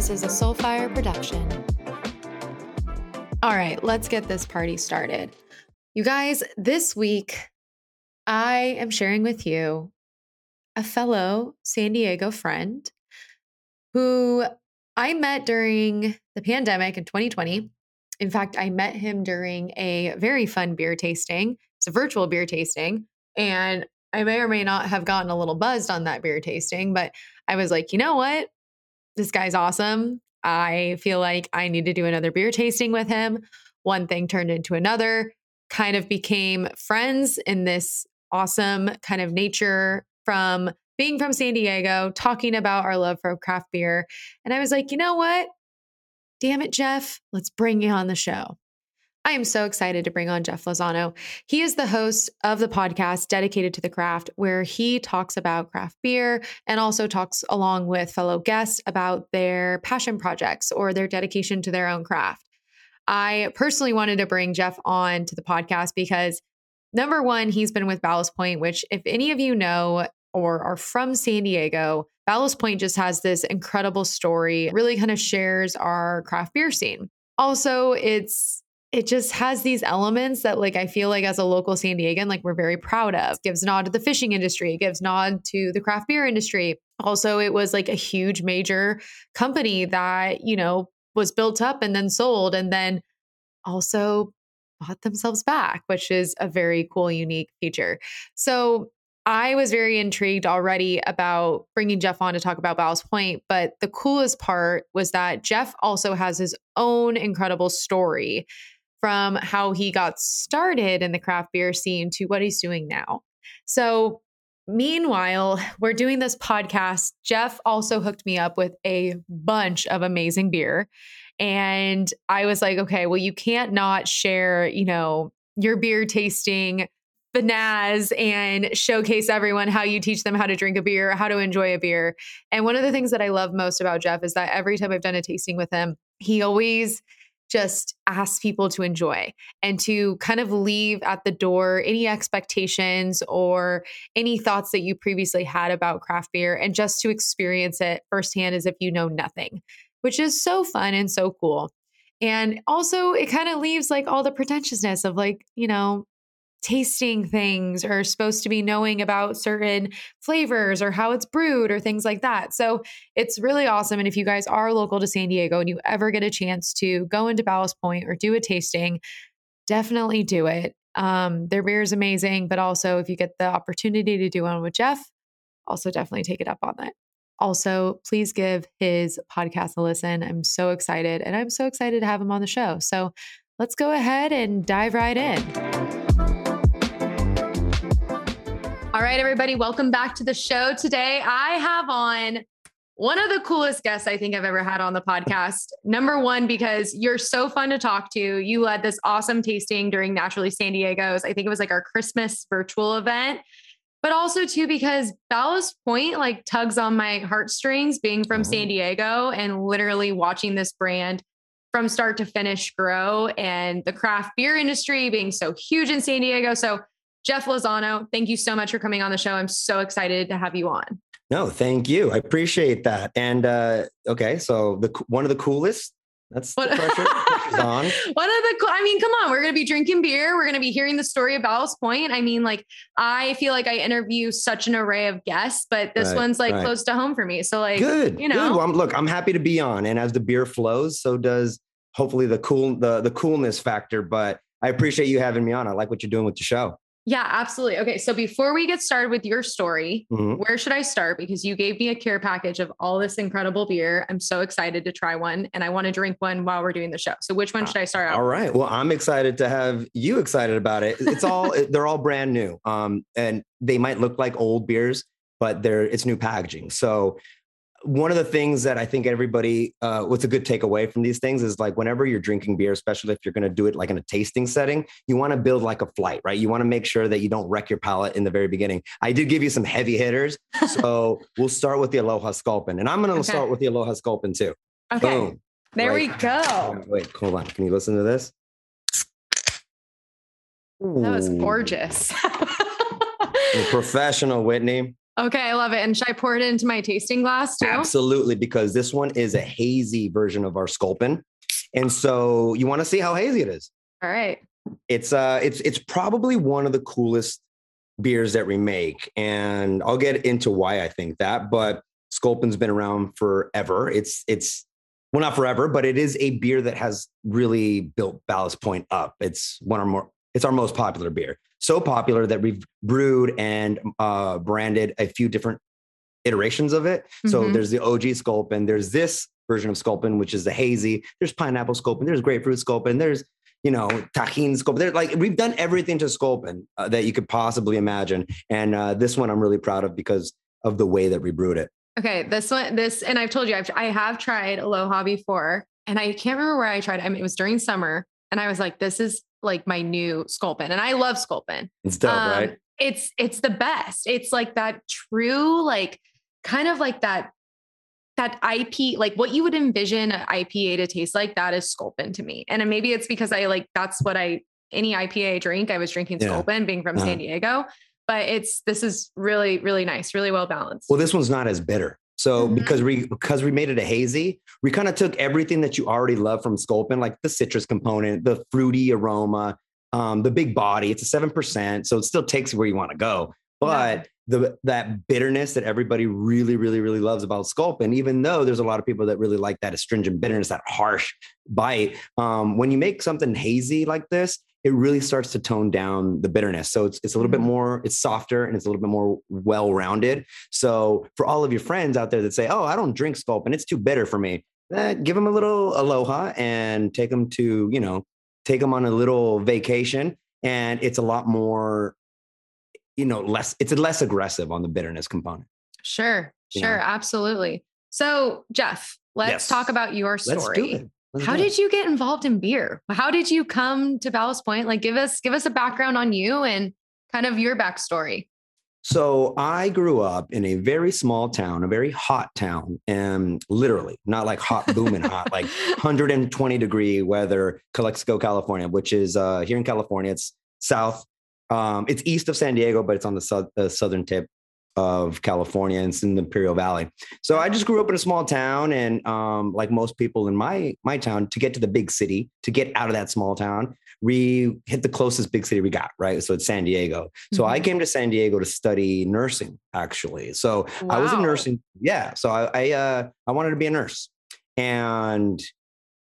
This is a Soulfire production. All right, let's get this party started. You guys, this week I am sharing with you a fellow San Diego friend who I met during the pandemic in 2020. In fact, I met him during a very fun beer tasting. It's a virtual beer tasting. And I may or may not have gotten a little buzzed on that beer tasting, but I was like, you know what? This guy's awesome. I feel like I need to do another beer tasting with him. One thing turned into another, kind of became friends in this awesome kind of nature from being from San Diego, talking about our love for craft beer. And I was like, you know what? Damn it, Jeff, let's bring you on the show. I am so excited to bring on Jeff Lozano. He is the host of the podcast dedicated to the craft, where he talks about craft beer and also talks along with fellow guests about their passion projects or their dedication to their own craft. I personally wanted to bring Jeff on to the podcast because number one, he's been with Ballast Point, which, if any of you know or are from San Diego, Ballast Point just has this incredible story, really kind of shares our craft beer scene. Also, it's it just has these elements that like I feel like as a local San Diegan, like we're very proud of. It gives nod to the fishing industry, gives nod to the craft beer industry. Also, it was like a huge major company that, you know, was built up and then sold and then also bought themselves back, which is a very cool, unique feature. So I was very intrigued already about bringing Jeff on to talk about Ballast Point. But the coolest part was that Jeff also has his own incredible story from how he got started in the craft beer scene to what he's doing now. So, meanwhile, we're doing this podcast. Jeff also hooked me up with a bunch of amazing beer. And I was like, okay, well, you can't not share, you know, your beer tasting finaz and showcase everyone how you teach them how to drink a beer, how to enjoy a beer. And one of the things that I love most about Jeff is that every time I've done a tasting with him, he always just ask people to enjoy and to kind of leave at the door any expectations or any thoughts that you previously had about craft beer and just to experience it firsthand as if you know nothing, which is so fun and so cool. And also, it kind of leaves like all the pretentiousness of like, you know, tasting things or supposed to be knowing about certain flavors or how it's brewed or things like that. So it's really awesome. And if you guys are local to San Diego and you ever get a chance to go into Ballast Point or do a tasting, definitely do it. Um, their beer is amazing, but also if you get the opportunity to do one with Jeff, also definitely take it up on that. Also, please give his podcast a listen. I'm so excited and I'm so excited to have him on the show. So let's go ahead and dive right in. All right, everybody, welcome back to the show. Today, I have on one of the coolest guests I think I've ever had on the podcast. Number one, because you're so fun to talk to. You led this awesome tasting during Naturally San Diego's. I think it was like our Christmas virtual event. But also, too, because Ballast Point like tugs on my heartstrings being from San mm-hmm. Diego and literally watching this brand from start to finish grow and the craft beer industry being so huge in San Diego. So Jeff Lozano, thank you so much for coming on the show. I'm so excited to have you on. No, thank you. I appreciate that. And uh, okay, so the one of the coolest. That's what, the pressure. on. One of the, cool, I mean, come on, we're going to be drinking beer. We're going to be hearing the story of Ballast Point. I mean, like, I feel like I interview such an array of guests, but this right, one's like right. close to home for me. So, like, good, you know, good. Well, I'm, look, I'm happy to be on, and as the beer flows, so does hopefully the cool, the the coolness factor. But I appreciate you having me on. I like what you're doing with the show. Yeah, absolutely. Okay, so before we get started with your story, mm-hmm. where should I start? Because you gave me a care package of all this incredible beer. I'm so excited to try one and I want to drink one while we're doing the show. So which one should I start out? All right. Well, I'm excited to have you excited about it. It's all they're all brand new. Um and they might look like old beers, but they're it's new packaging. So one of the things that I think everybody, uh, what's a good takeaway from these things is like whenever you're drinking beer, especially if you're going to do it like in a tasting setting, you want to build like a flight, right? You want to make sure that you don't wreck your palate in the very beginning. I did give you some heavy hitters. So we'll start with the Aloha Sculpin. And I'm going to okay. start with the Aloha Sculpin too. Okay. Boom. There right. we go. Wait, hold on. Can you listen to this? Ooh. That was gorgeous. professional, Whitney. Okay, I love it. And should I pour it into my tasting glass too? Absolutely, because this one is a hazy version of our Sculpin. And so you want to see how hazy it is. All right. It's uh it's it's probably one of the coolest beers that we make. And I'll get into why I think that, but Sculpin's been around forever. It's it's well, not forever, but it is a beer that has really built Ballast Point up. It's one of our more it's our most popular beer so popular that we've brewed and uh, branded a few different iterations of it. Mm-hmm. So there's the OG Sculpin, there's this version of Sculpin, which is the hazy. There's pineapple Sculpin, there's grapefruit Sculpin, there's you know Tajín Sculpin. There's like we've done everything to Sculpin uh, that you could possibly imagine, and uh, this one I'm really proud of because of the way that we brewed it. Okay, this one, this, and I've told you I've I have tried Aloha before, and I can't remember where I tried. I mean, it was during summer, and I was like, this is like my new Sculpin. And I love Sculpin. It's dope, um, right? It's it's the best. It's like that true, like kind of like that that IP, like what you would envision an IPA to taste like, that is Sculpin to me. And maybe it's because I like that's what I any IPA I drink, I was drinking yeah. Sculpin being from uh-huh. San Diego. But it's this is really, really nice, really well balanced. Well, this one's not as bitter. So mm-hmm. because we because we made it a hazy, we kind of took everything that you already love from Sculpin, like the citrus component, the fruity aroma, um, the big body. It's a seven percent, so it still takes you where you want to go. But yeah. the that bitterness that everybody really, really, really loves about Sculpin, even though there's a lot of people that really like that astringent bitterness, that harsh bite. Um, when you make something hazy like this, it really starts to tone down the bitterness. So it's, it's a little bit mm-hmm. more, it's softer and it's a little bit more well rounded. So for all of your friends out there that say, oh, I don't drink Sculpin, it's too bitter for me, eh, give them a little aloha and take them to, you know, take them on a little vacation. And it's a lot more, you know, less, it's less aggressive on the bitterness component. Sure, sure, absolutely. So, Jeff, let's yes. talk about your story. How did you get involved in beer? How did you come to Ballast Point? Like, give us give us a background on you and kind of your backstory. So I grew up in a very small town, a very hot town, and literally not like hot, booming hot, like 120 degree weather, Calexico, California, which is uh, here in California. It's south. Um, it's east of San Diego, but it's on the, su- the southern tip of California. It's in the Imperial Valley. So I just grew up in a small town, and um, like most people in my my town, to get to the big city, to get out of that small town, we hit the closest big city we got. Right, so it's San Diego. So mm-hmm. I came to San Diego to study nursing, actually. So wow. I was a nursing. Yeah. So I I, uh, I wanted to be a nurse, and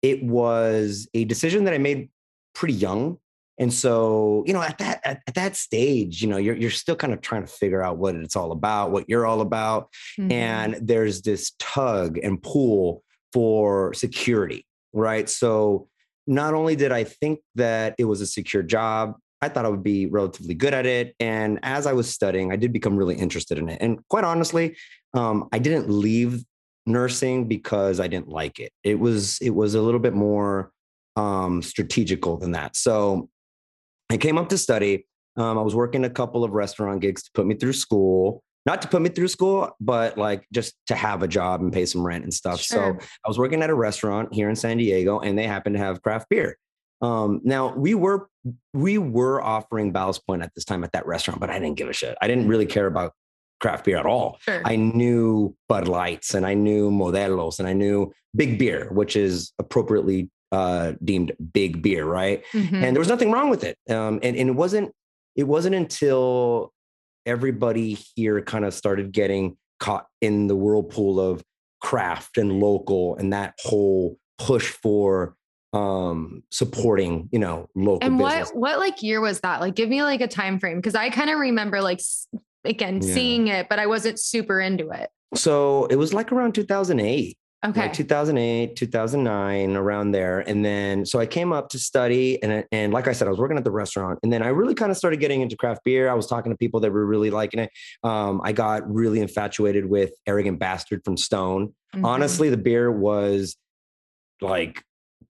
it was a decision that I made pretty young and so, you know, at that at, at, that stage, you know, you're you're still kind of trying to figure out what it's all about, what you're all about. Mm-hmm. And there's this tug and pull for security, right? So not only did I think that it was a secure job, I thought I would be relatively good at it. And as I was studying, I did become really interested in it. And quite honestly, um, I didn't leave nursing because I didn't like it. It was it was a little bit more um strategical than that. So I came up to study. Um, I was working a couple of restaurant gigs to put me through school, not to put me through school, but like just to have a job and pay some rent and stuff. Sure. So I was working at a restaurant here in San Diego, and they happened to have craft beer. Um, now we were we were offering Ballast Point at this time at that restaurant, but I didn't give a shit. I didn't really care about craft beer at all. Sure. I knew Bud Lights and I knew Modelos and I knew Big Beer, which is appropriately uh, deemed big beer, right? Mm-hmm. And there was nothing wrong with it. Um, and, and it wasn't it wasn't until everybody here kind of started getting caught in the whirlpool of craft and local and that whole push for um supporting you know local and business. what what like year was that like give me like a time frame because i kind of remember like again yeah. seeing it but i wasn't super into it so it was like around 2008 Okay. Like 2008, 2009, around there. And then, so I came up to study. And, and like I said, I was working at the restaurant. And then I really kind of started getting into craft beer. I was talking to people that were really liking it. Um, I got really infatuated with Arrogant Bastard from Stone. Mhm. Honestly, the beer was like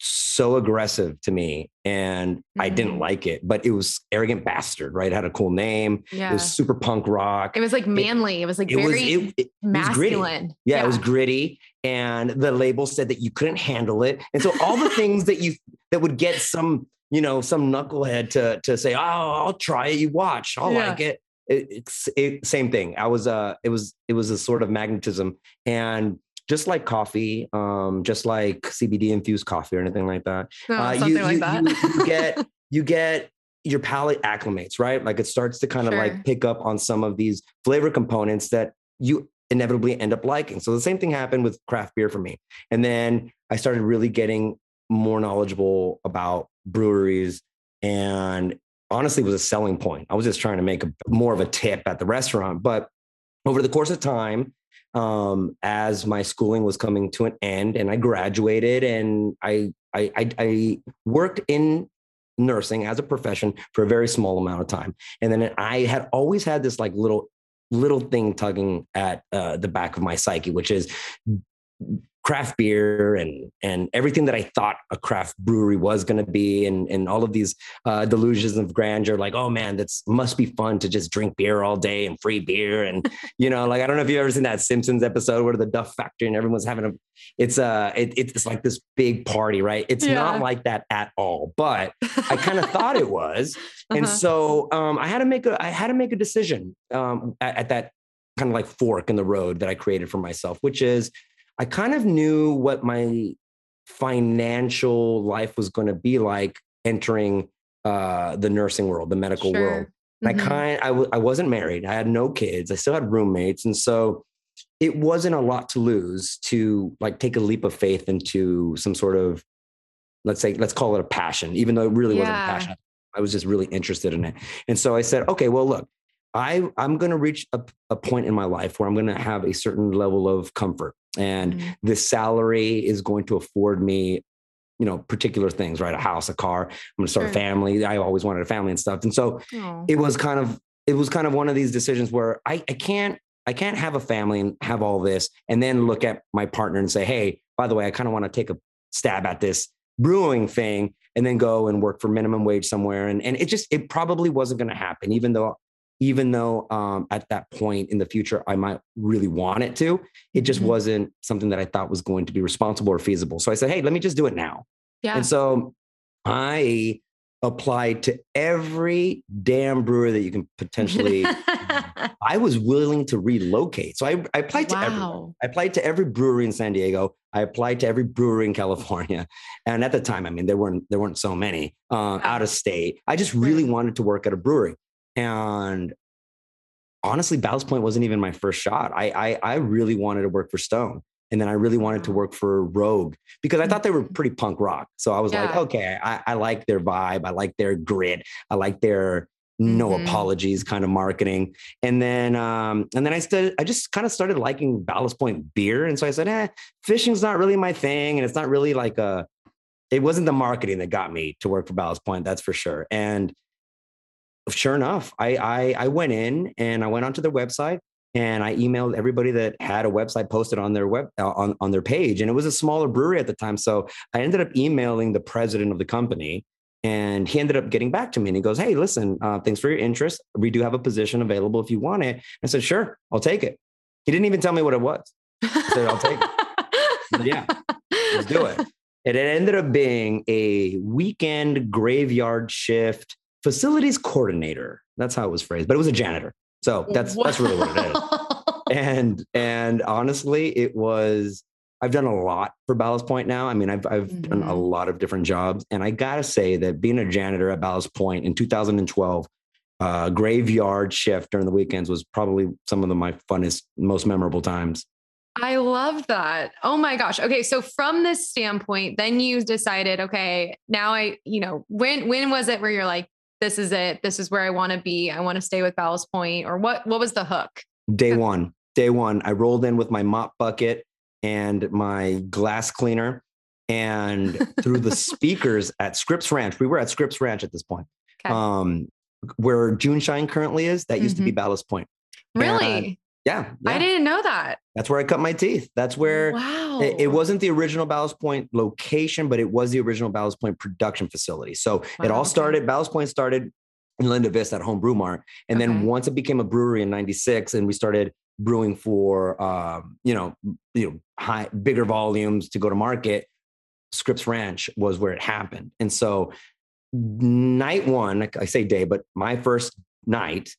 so aggressive to me and I didn't Mhm. like it, but it was Arrogant Bastard, right? It had a cool name. yeah. It was super punk rock. It was like manly. It, was like It was, very it, it- was gritty. masculine. yeah, it was gritty. And the label said that you couldn't handle it. And so all the things that you that would get some, you know, some knucklehead to to say, Oh, I'll try it, you watch, I'll Yeah. like it. It, it's it, same thing. I was uh it was it was a sort of magnetism. And just like coffee, um, just like CBD infused coffee or anything like that, No, uh, something you, like you, that. you, you get you get your palate acclimates, right? Like it starts to kind of Sure. like pick up on some of these flavor components that you inevitably end up liking. So the same thing happened with craft beer for me. And then I started really getting more knowledgeable about breweries and honestly it was a selling point. I was just trying to make a more of a tip at the restaurant, but over the course of time um, as my schooling was coming to an end and I graduated and I, I, I, I worked in nursing as a profession for a very small amount of time. And then I had always had this like little, little thing tugging at uh, the back of my psyche, which is craft beer and and everything that I thought a craft brewery was going to be, and and all of these uh, delusions of grandeur. Like, oh man, that's must be fun to just drink beer all day and free beer, and you know, like I don't know if you've ever seen that Simpsons episode where the Duff Factory and everyone's having a, it's uh, it, it's like this big party, right? It's Yeah. not like that at all, but I kind of thought it was, and Uh-huh. so um, I had to make a I had to make a decision um, at, at that kind of like fork in the road that I created for myself, which is I kind of knew what my financial life was going to be like entering uh, the nursing world, the medical Sure. world. And Mhm. I kind I w- I wasn't married. I had no kids. I still had roommates, and so it wasn't a lot to lose to like take a leap of faith into some sort of let's say let's call it a passion, even though it really wasn't a passion. I was just really interested in it, and so I said, okay, well, look, I I'm going to reach a, a point in my life where I'm going to have a certain level of comfort, and Mhm. this salary is going to afford me you know particular things right a house a car i'm going to start a family i always wanted a family and stuff and so Oh. it was kind of it was kind of one of these decisions where i i can't i can't have a family and have all this and then look at my partner and say hey by the way i kind of want to take a stab at this brewing thing and then go and work for minimum wage somewhere and and it just it probably wasn't going to happen even though even though um, at that point in the future I might really want it to, it just Mhm. wasn't something that I thought was going to be responsible or feasible. So I said, hey, let me just do it now. yeah. And so I applied to every damn brewer that you can potentially. I was willing to relocate. So I, I applied to everyone. wow. I applied to every brewery in San Diego. I applied to every brewery in California. And at the time, I mean, there weren't there weren't so many uh, out of state. I just really wanted to work at a brewery. And honestly, Ballast Point wasn't even my first shot. I, I I really wanted to work for Stone. And then I really wanted to work for Rogue because I thought they were pretty punk rock. So I was like, okay, I, I like their vibe. I like their grit. I like their no Mhm. apologies kind of marketing. And then um, and then I started, I just kind of started liking Ballast Point beer. And so I said, eh, fishing's not really my thing. And it's not really like a it wasn't the marketing that got me to work for Ballast Point, that's for sure. And sure enough, I I, I went in and I went onto their website and I emailed everybody that had a website posted on their web uh, on, on their page. And it was a smaller brewery at the time. So I ended up emailing the president of the company and he ended up getting back to me and he goes, Hey, listen, uh, thanks for your interest. We do have a position available if you want it. I said, Sure, I'll take it. He didn't even tell me what it was. said, "I'll take said, "Yeah, Let's do it. And it ended up being a weekend graveyard shift facilities coordinator. That's how it was phrased, but it was a janitor. So that's that's really what it is. And and honestly, it was I've done a lot for Ballast Point now. I mean, I've I've done a Mhm. lot of different jobs, and I gotta say that being a janitor at Ballast Point in 2012, uh, graveyard shift during the weekends was probably some of the, my funnest, most memorable times. I love that. Oh my gosh. Okay, so from this standpoint, then you decided, okay, now I, you know, when when was it where you're like, this is it, this is where I want to be, I want to stay with Ballast Point, or what? What was the hook? Day one, day one, I rolled in with my mop bucket and my glass cleaner and through the speakers at Scripps Ranch. We were at Scripps Ranch at this point. Okay. Um, where JuneShine currently is, that used to be Ballast Point. really? Yeah, I didn't know that. That's where I cut my teeth. That's where wow. it, it wasn't the original Ballast Point location, but it was the original Ballast Point production facility. So it all started, Ballast Point started in Linda Vista at Home Brew Mart. And Okay. then once it became a brewery in 96 and we started brewing for, um, you know, you know, high, bigger volumes to go to market, Scripps Ranch was where it happened. And so night one, I say day, but my first night,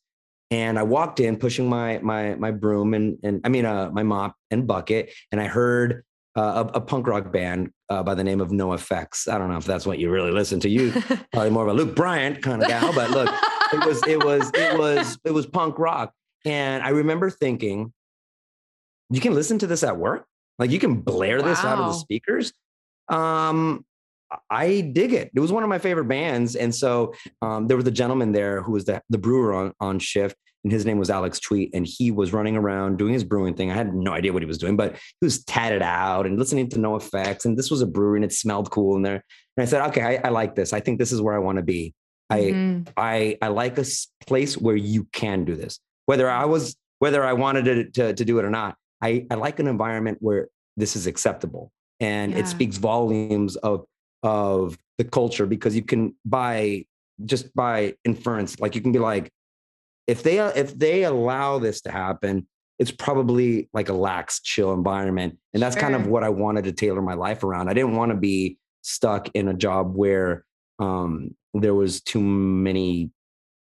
and I walked in pushing my my my broom and and I mean uh, my mop and bucket, and I heard uh, a, a punk rock band uh, by the name of NOFX. I don't know if that's what you really listen to. You probably more of a Luke Bryant kind of gal, but look, it was it was it was it was punk rock, and I remember thinking, you can listen to this at work, like you can blare this out of the speakers. Um, I dig it. It was one of my favorite bands, and so um, there was a gentleman there who was the, the brewer on on shift, and his name was Alex Tweet, and he was running around doing his brewing thing. I had no idea what he was doing, but he was tatted out and listening to NOFX, and this was a brewery, and it smelled cool in there. And I said, okay, I, I like this. I think this is where I want to be. I Mhm. I I like a place where you can do this. Whether I was whether I wanted to to, to do it or not, I I like an environment where this is acceptable and Yeah. it speaks volumes of of the culture because you can by just by inference like you can be like if they if they allow this to happen it's probably like a lax chill environment and that's kind of what i wanted to tailor my life around i didn't want to be stuck in a job where um there was too many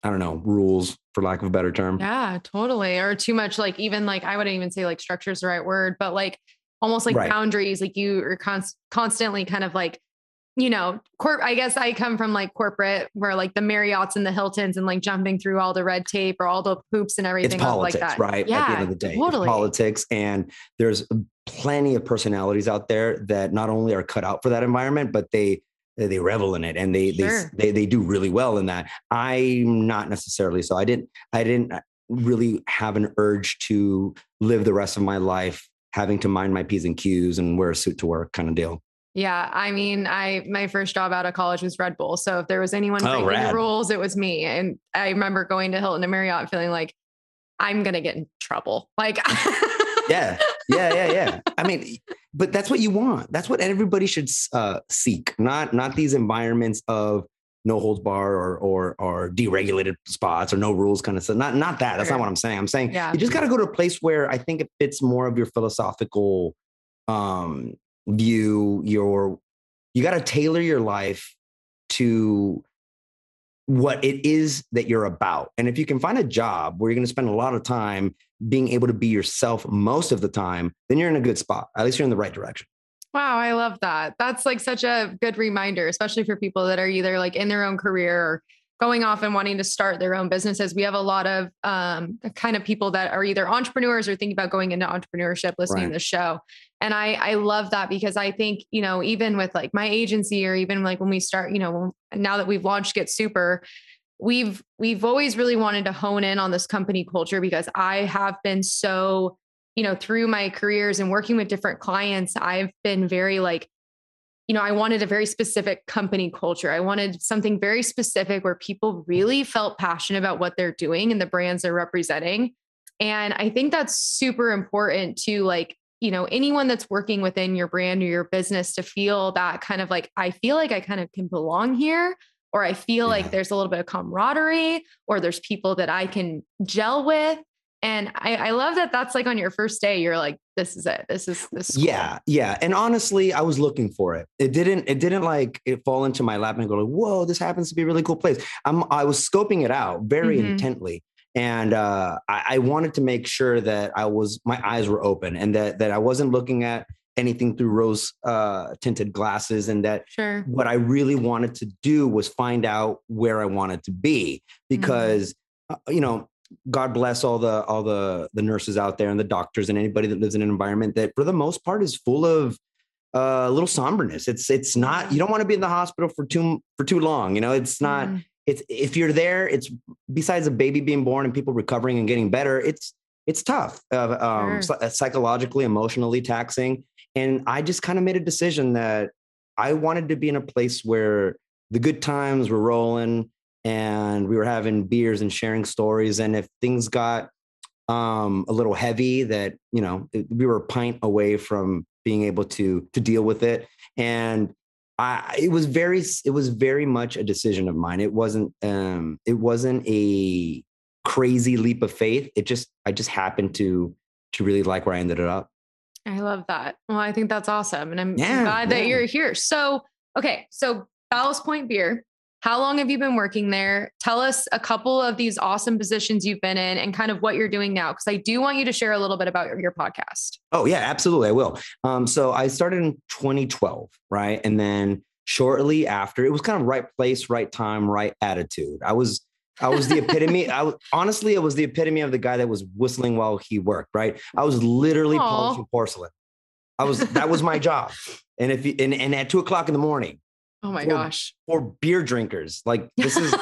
i don't know rules for lack of a better term Yeah, totally. Or too much, like even like I wouldn't even say like structure is the right word, but like almost like Right. boundaries. Like you are const- constantly kind of like, you know, corp. I guess I come from like corporate where like the Marriotts and the Hiltons and like jumping through all the red tape or all the hoops and everything it's politics, like that. right? Yeah, At the end of the day, totally. politics, and there's plenty of personalities out there that not only are cut out for that environment, but they they revel in it and they Sure. they, they they do really well in that. I'm not necessarily so. I didn't I didn't uh, really have an urge to live the rest of my life having to mind my p's and q's and wear a suit to work kind of deal. Yeah, I mean, I my first job out of college was Red Bull. So if there was anyone Oh, breaking the rules, it was me. And I remember going to Hilton and Marriott feeling like I'm gonna get in trouble. Like, Yeah, yeah, yeah, yeah. I mean, but that's what you want. That's what everybody should uh, seek. Not not these environments of no holds bar or or or deregulated spots or no rules kind of stuff. Not not that. That's Sure. not what I'm saying. I'm saying Yeah. you just got to go to a place where I think it fits more of your philosophical um, view. Your you got to tailor your life to what it is that you're about. And if you can find a job where you're going to spend a lot of time being able to be yourself most of the time, then you're in a good spot. At least you're in the right direction. Wow, I love that. That's like such a good reminder, especially for people that are either like in their own career or going off and wanting to start their own businesses. We have a lot of um, kind of people that are either entrepreneurs or thinking about going into entrepreneurship, listening Right. to the show. And I, I love that because I think, you know, even with like my agency or even like when we start, you know, now that we've launched Get Super, we've we've always really wanted to hone in on this company culture because I have been so you know, through my careers and working with different clients, I've been very like, you know, I wanted a very specific company culture. I wanted something very specific where people really felt passionate about what they're doing and the brands they're representing. And I think that's super important to like, you know, anyone that's working within your brand or your business to feel that kind of like, I feel like I kind of can belong here, or I feel Yeah. like there's a little bit of camaraderie, or there's people that I can gel with. And I, I love that that's like on your first day, you're like, this is it. This is this. is cool. Yeah, yeah. And honestly, I was looking for it. It didn't. It didn't like it fall into my lap and go like, "Whoa, this happens to be a really cool place." I'm. I was scoping it out very Mhm. intently, and uh, I, I wanted to make sure that I was my eyes were open and that that I wasn't looking at anything through rose uh, tinted glasses, and that Sure. what I really wanted to do was find out where I wanted to be because uh, you know God bless all the all the the nurses out there and the doctors and anybody that lives in an environment that for the most part is full of uh, a little somberness. It's it's not you don't want to be in the hospital for too for too long. You know, it's not Mhm. it's if you're there, it's besides a baby being born and people recovering and getting better, it's it's tough, uh, um, sure. psychologically, emotionally taxing. And I just kind of made a decision that I wanted to be in a place where the good times were rolling and we were having beers and sharing stories. And if things got um, a little heavy, that you know we were a pint away from being able to to deal with it. And I, it was very it was very much a decision of mine. It wasn't um, it wasn't a crazy leap of faith. It just I just happened to to really like where I ended up. I love that. Well, I think that's awesome. And I'm yeah, glad yeah. that you're here. So, okay. So, Ballast Point Beer, how long have you been working there? Tell us a couple of these awesome positions you've been in and kind of what you're doing now. Cause I do want you to share a little bit about your, your podcast. Oh, yeah, absolutely. I will. Um, so, I started in 2012, right? And then shortly after, it was kind of right place, right time, right attitude. I was I was the epitome. I honestly, it was the epitome of the guy that was whistling while he worked. Right. I was literally Aww. polishing porcelain. I was that was my job. And if you, and, and at two o'clock in the morning. Oh my for, gosh. For beer drinkers, like this is.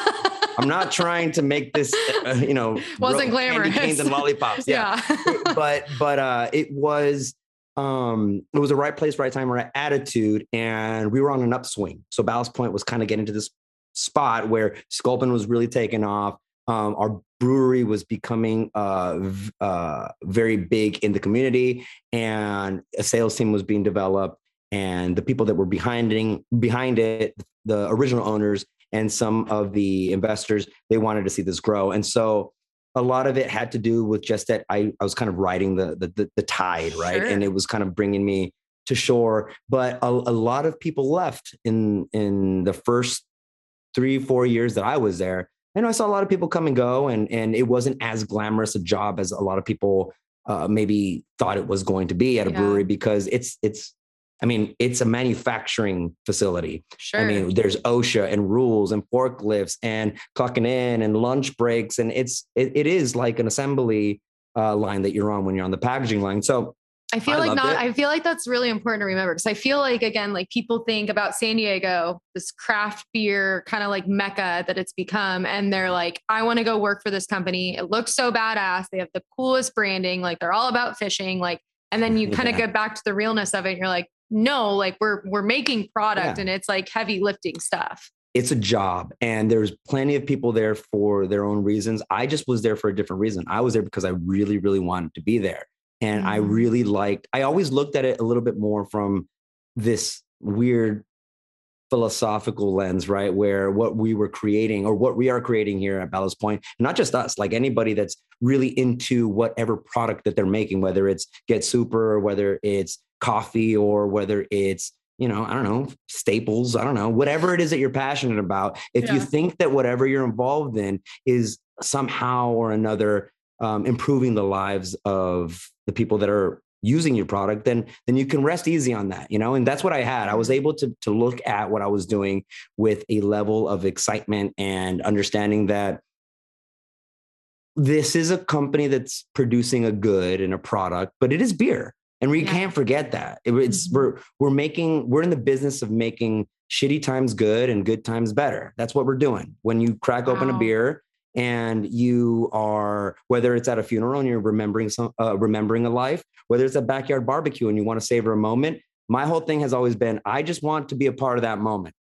I'm not trying to make this, uh, you know, wasn't glamorous. Canes and lollipops. Yeah. yeah. but but uh, it was um, it was the right place, right time, right attitude, and we were on an upswing. So Ballast Point was kind of getting to this spot where Sculpin was really taking off. Um, our brewery was becoming uh, v- uh, very big in the community, and a sales team was being developed. And the people that were behind it, behind it, the original owners and some of the investors, they wanted to see this grow. And so a lot of it had to do with just that I, I was kind of riding the, the, the, the tide, right? Sure. And it was kind of bringing me to shore. But a, a lot of people left in in the first three, four years that I was there, and I saw a lot of people come and go, and and it wasn't as glamorous a job as a lot of people uh, maybe thought it was going to be at a yeah. brewery because it's it's I mean, it's a manufacturing facility. Sure. I mean, there's OSHA and rules and forklifts and clocking in and lunch breaks. And it's, it, it is like an assembly uh, line that you're on when you're on the packaging line. So I feel I like not, it. I feel like that's really important to remember because I feel like, again, like people think about San Diego, this craft beer kind of like mecca that it's become. And they're like, I want to go work for this company. It looks so badass. They have the coolest branding. Like they're all about fishing. Like, and then you kind of yeah. get back to the realness of it. And you're like, no, like we're, we're making product yeah. and it's like heavy lifting stuff it's a job and there's plenty of people there for their own reasons. I just was there for a different reason. I was there because I really, really wanted to be there. And mm-hmm. I really liked, I always looked at it a little bit more from this weird philosophical lens, right? Where what we were creating or what we are creating here at Ballast Point, not just us, like anybody that's really into whatever product that they're making, whether it's Get Super or whether it's coffee or whether it's you know, I don't know, staples, I don't know, whatever it is that you're passionate about. If yeah. you think that whatever you're involved in is somehow or another um, improving the lives of the people that are using your product then then you can rest easy on that you know and that's what i had i was able to to look at what i was doing with a level of excitement and understanding that this is a company that's producing a good and a product but it is beer and we yeah. can't forget that it's mm-hmm. we're we're making we're in the business of making shitty times good and good times better that's what we're doing when you crack wow. open a beer and you are whether it's at a funeral and you're remembering some uh, remembering a life whether it's a backyard barbecue and you want to savor a moment my whole thing has always been i just want to be a part of that moment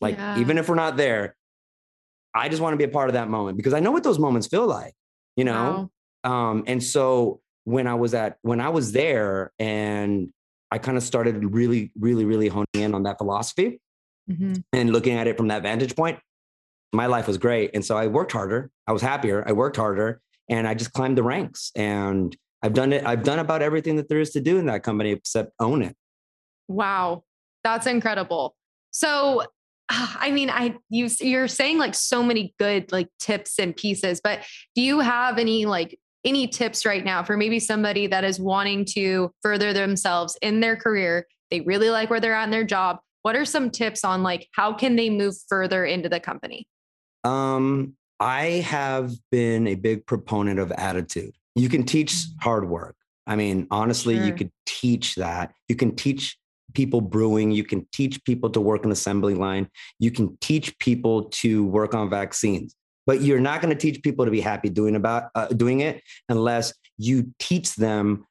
like yeah. even if we're not there i just want to be a part of that moment because i know what those moments feel like you know wow. um and so when i was at when i was there and i kind of started really really really honing in on that philosophy mm-hmm. and looking at it from that vantage point my life was great. And so I worked harder. I was happier. I worked harder and I just climbed the ranks. And I've done it. I've done about everything that there is to do in that company except own it. Wow. That's incredible. So I mean, I you you're saying like so many good like tips and pieces, but do you have any like any tips right now for maybe somebody that is wanting to further themselves in their career? They really like where they're at in their job. What are some tips on like how can they move further into the company? Um, I have been a big proponent of attitude. You can teach mm. hard work. I mean, honestly, sure. you could teach that. You can teach people brewing. You can teach people to work an assembly line. You can teach people to work on vaccines. But you're not going to teach people to be happy doing about uh, doing it unless you teach them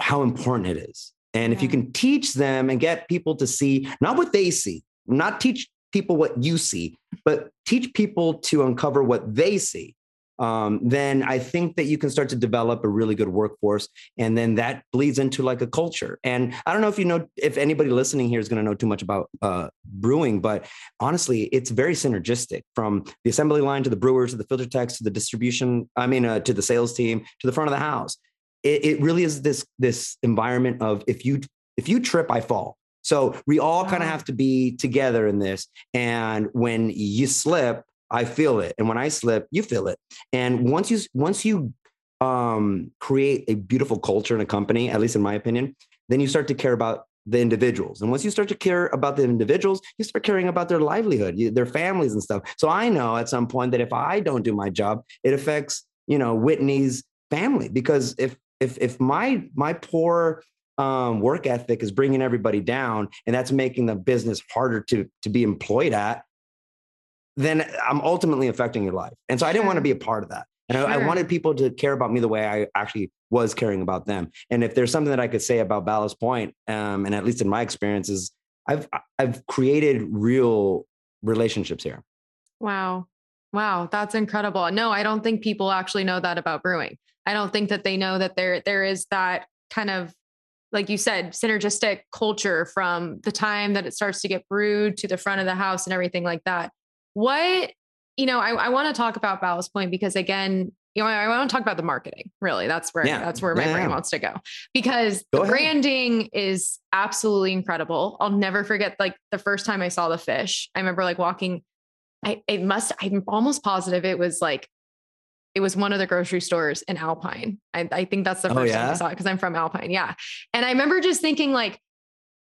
how important it is. And if you can teach them and get people to see not what they see, not teach people what you see, but teach people to uncover what they see, um, then I think that you can start to develop a really good workforce. And then that bleeds into like a culture. And I don't know if you know, if anybody listening here is going to know too much about uh, brewing, but honestly, it's very synergistic from the assembly line to the brewers to the filter techs to the distribution, I mean, uh, to the sales team to the front of the house. It, it really is this, this environment of if you, if you trip, I fall. So we all kind of have to be together in this. And when you slip, I feel it. And when I slip, you feel it. And once you once you um, create a beautiful culture in a company, at least in my opinion, then you start to care about the individuals. And once you start to care about the individuals, you start caring about their livelihood, their families and stuff. So I know at some point that if I don't do my job, it affects, you know, Whitney's family because if if if my my poor um, work ethic is bringing everybody down and that's making the business harder to to be employed at then I'm ultimately affecting your life. And so I didn't want to be a part of that. And sure. I, I, wanted people to care about me the way I actually was caring about them. And if there's something that I could say about Ballast Point, um, and at least in my experiences, I've I've created real relationships here. Wow. Wow, that's incredible. No, I don't think people actually know that about brewing. I don't think that they know that there there is that kind of like you said, synergistic culture from the time that it starts to get brewed to the front of the house and everything like that. What, you know, I, I want to talk about Ballast Point because again, you know, I, I want to talk about the marketing. Really, that's where yeah. that's where my yeah. brain wants to go because go the branding is absolutely incredible. I'll never forget like the first time I saw the fish. I remember like walking. I it must. I'm almost positive it was like it was one of the grocery stores in Alpine. I, I think that's the oh, first oh, yeah? time I saw it because I'm from Alpine. Yeah, and I remember just thinking like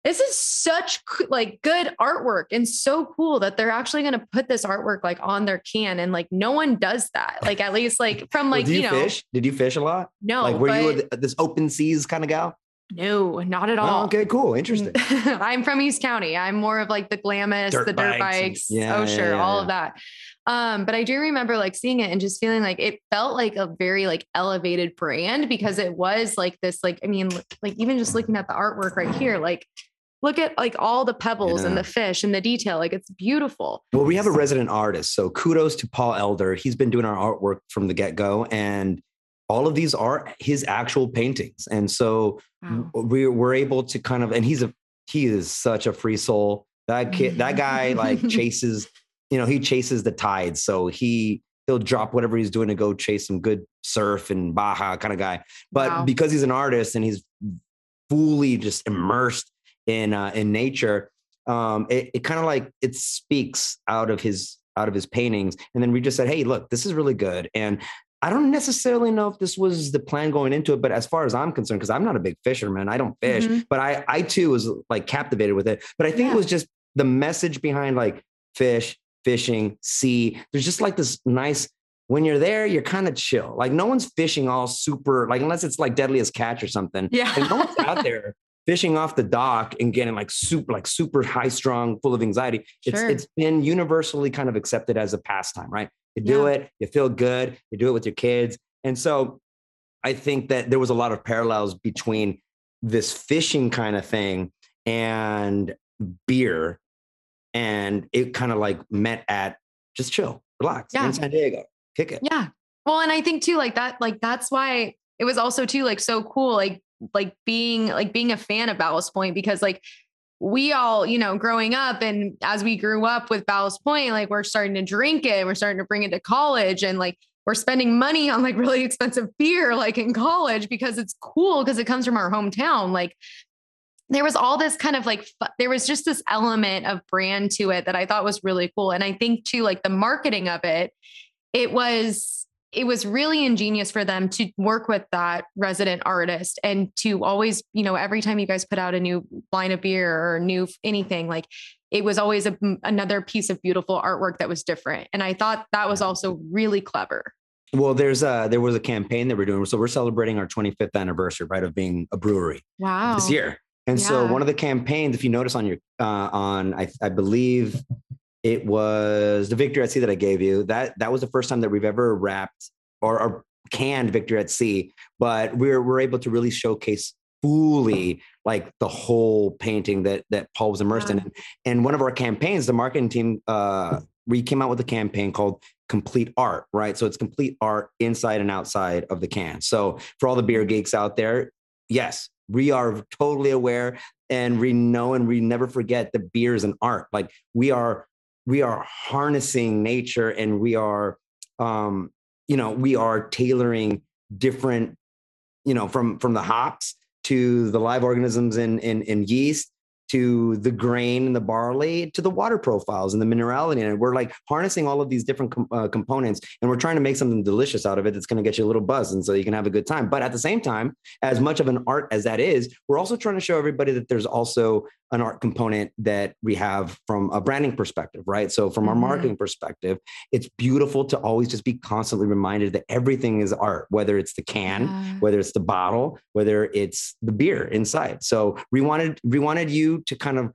this is such like good artwork and so cool that they're actually going to put this artwork like on their can and like no one does that like at least like from like well, you, you, know fish did you fish a lot no like were but, you this open seas kind of gal no, not at all. Oh, okay, cool. Interesting. I'm from East County. I'm more of like the Glamis, dirt the dirt bikes, bikes yeah, oh sure, yeah, yeah, all of that. Um, but I do remember like seeing it and just feeling like it felt like a very like elevated brand because it was like this, like, I mean, like even just looking at the artwork right here, like look at like all the pebbles yeah. and the fish and the detail. Like it's beautiful. Well, we have a resident artist. So kudos to Paul Elder. He's been doing our artwork from the get go. And all of these are his actual paintings. And so wow. we we're able to kind of, and he's a, he is such a free soul. That kid, that guy like chases, you know, he chases the tides. So he, he'll drop whatever he's doing to go chase some good surf and Baja kind of guy. But wow. because he's an artist and he's fully just immersed in uh, in nature, um, it, it kind of like it speaks out of his out of his paintings. And then we just said, hey, look, this is really good. And I don't necessarily know if this was the plan going into it, but as far as I'm concerned, because I'm not a big fisherman, I don't fish, mm-hmm. but I I too was like captivated with it. But I think yeah. it was just the message behind like fish, fishing, sea. There's just like this nice when you're there, you're kind of chill. Like no one's fishing all super, like unless it's like deadliest catch or something. Yeah. And no one's out there fishing off the dock and getting like super like super high strung full of anxiety it's sure. it's been universally kind of accepted as a pastime right you do yeah. it you feel good you do it with your kids and so i think that there was a lot of parallels between this fishing kind of thing and beer and it kind of like met at just chill relax yeah. in san diego kick it yeah well and i think too like that like that's why it was also too like so cool like like being like being a fan of Ballast Point because like we all, you know, growing up and as we grew up with Ballast Point, like we're starting to drink it, we're starting to bring it to college and like we're spending money on like really expensive beer like in college because it's cool because it comes from our hometown. Like there was all this kind of like there was just this element of brand to it that I thought was really cool and I think too like the marketing of it it was it was really ingenious for them to work with that resident artist and to always, you know, every time you guys put out a new line of beer or new anything, like it was always a, another piece of beautiful artwork that was different. And I thought that was also really clever. Well, there's a there was a campaign that we're doing. So we're celebrating our 25th anniversary, right, of being a brewery. Wow. This year. And yeah. so one of the campaigns, if you notice on your uh, on I, I believe it was the Victory at Sea that I gave you. That that was the first time that we've ever wrapped or, or canned Victory at Sea, but we're we're able to really showcase fully like the whole painting that that Paul was immersed in. And one of our campaigns, the marketing team, uh, we came out with a campaign called Complete Art, right? So it's complete art inside and outside of the can. So for all the beer geeks out there, yes, we are totally aware and we know and we never forget that beer is an art. Like we are, we are harnessing nature and we are, um, you know, we are tailoring different, you know, from from the hops to the live organisms in in, in yeast to the grain and the barley to the water profiles and the minerality and we're like harnessing all of these different com- uh, components and we're trying to make something delicious out of it that's going to get you a little buzz and so you can have a good time. But at the same time as much of an art as that is we're also trying to show everybody that there's also an art component that we have from a branding perspective, right? So from our mm-hmm. marketing perspective, it's beautiful to always just be constantly reminded that everything is art, whether it's the can, yeah. whether it's the bottle, whether it's the beer inside. So we wanted we wanted you to kind of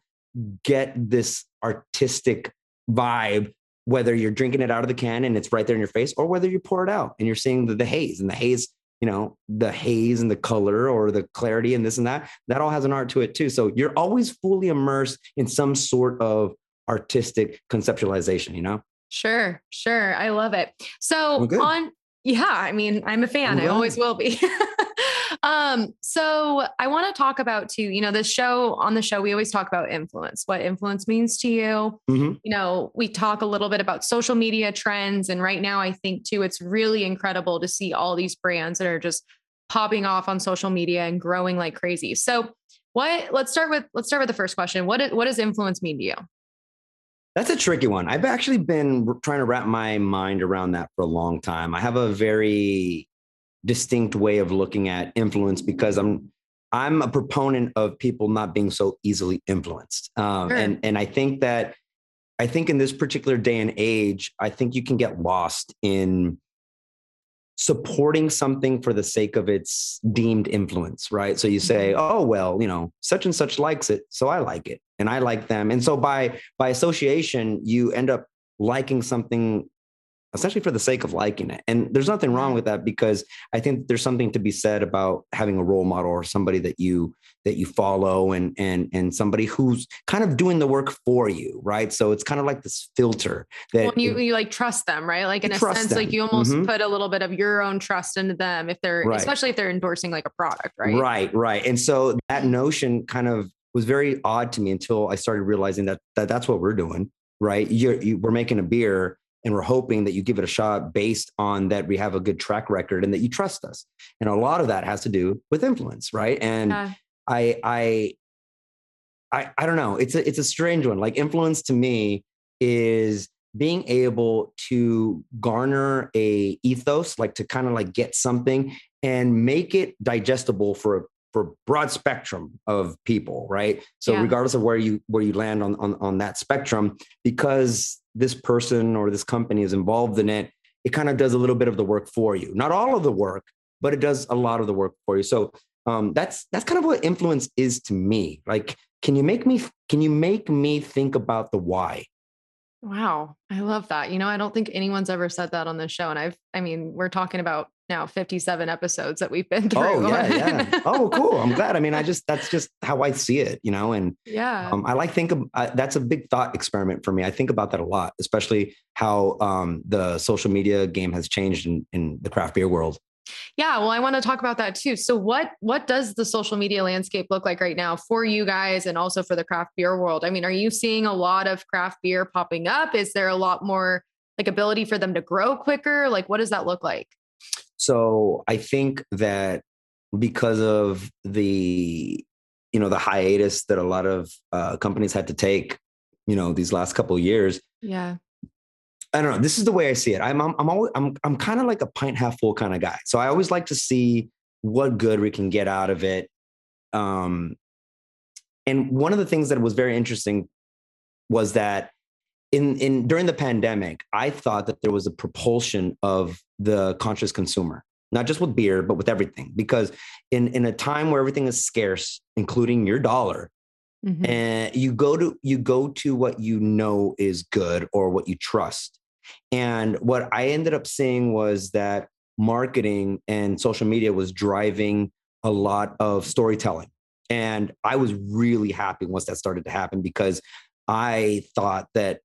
get this artistic vibe whether you're drinking it out of the can and it's right there in your face or whether you pour it out and you're seeing the, the haze and the haze you know the haze and the color or the clarity and this and that that all has an art to it too. So you're always fully immersed in some sort of artistic conceptualization you know? Sure sure. I love it. So on yeah i mean i'm a fan. I always will be um, so I want to talk about too, you know, this show on the show, we always talk about influence, what influence means to you. Mm-hmm. You know, we talk a little bit about social media trends. And right now, I think too, it's really incredible to see all these brands that are just popping off on social media and growing like crazy. So what let's start with let's start with the first question. What, what does influence mean to you? That's a tricky one. I've actually been trying to wrap my mind around that for a long time. I have a very distinct way of looking at influence because I'm I'm a proponent of people not being so easily influenced, um, sure. and and I think that I think in this particular day and age, I think you can get lost in supporting something for the sake of its deemed influence, right? So you say, mm-hmm. "Oh, well, you know, such and such likes it, so I like it, and I like them." And so by by association, you end up liking something essentially for the sake of liking it. And there's nothing wrong with that because I think there's something to be said about having a role model or somebody that you that you follow and and and somebody who's kind of doing the work for you, right? So it's kind of like this filter that well, you, you like trust them, right? Like in a sense, them. like you almost mm-hmm. put a little bit of your own trust into them if they're right. especially if they're endorsing like a product, right? Right, right. And so that notion kind of was very odd to me until I started realizing that, that that's what we're doing, right? You're, you, we're making a beer and we're hoping that you give it a shot based on that we have a good track record and that you trust us. And a lot of that has to do with influence right? And yeah. I, I i i don't know. It's a it's a strange one. Like influence to me is being able to garner a ethos like to kind of like get something and make it digestible for for broad spectrum of people right? So yeah. regardless of where you where you land on, on on that spectrum because this person or this company is involved in it, it kind of does a little bit of the work for you. Not all of the work, but it does a lot of the work for you. So um, that's that's kind of what influence is to me. Like, can you make me can you make me think about the why? Wow, I love that. You know, I don't think anyone's ever said that on the show, and I've I mean, we're talking about now 57 episodes that we've been oh, through. Oh yeah, yeah. Oh, cool. I'm glad. I mean, I just that's just how I see it, you know. And yeah, um, I like think of uh, that's a big thought experiment for me. I think about that a lot, especially how um, the social media game has changed in, in the craft beer world. Yeah, well, I want to talk about that too. So, what what does the social media landscape look like right now for you guys, and also for the craft beer world? I mean, are you seeing a lot of craft beer popping up? Is there a lot more like ability for them to grow quicker? Like, what does that look like? So I think that because of the you know the hiatus that a lot of uh, companies had to take, you know, these last couple years. Yeah. I don't know. This is the way I see it. I'm I'm, I'm always I'm I'm kind of like a pint half full kind of guy. So I always like to see what good we can get out of it. Um, and one of the things that was very interesting was that in in during the pandemic, I thought that there was a propulsion of the conscious consumer, not just with beer, but with everything. Because in in a time where everything is scarce, including your dollar, mm-hmm. and you go to you go to what you know is good or what you trust. And what I ended up seeing was that marketing and social media was driving a lot of storytelling. And I was really happy once that started to happen because I thought that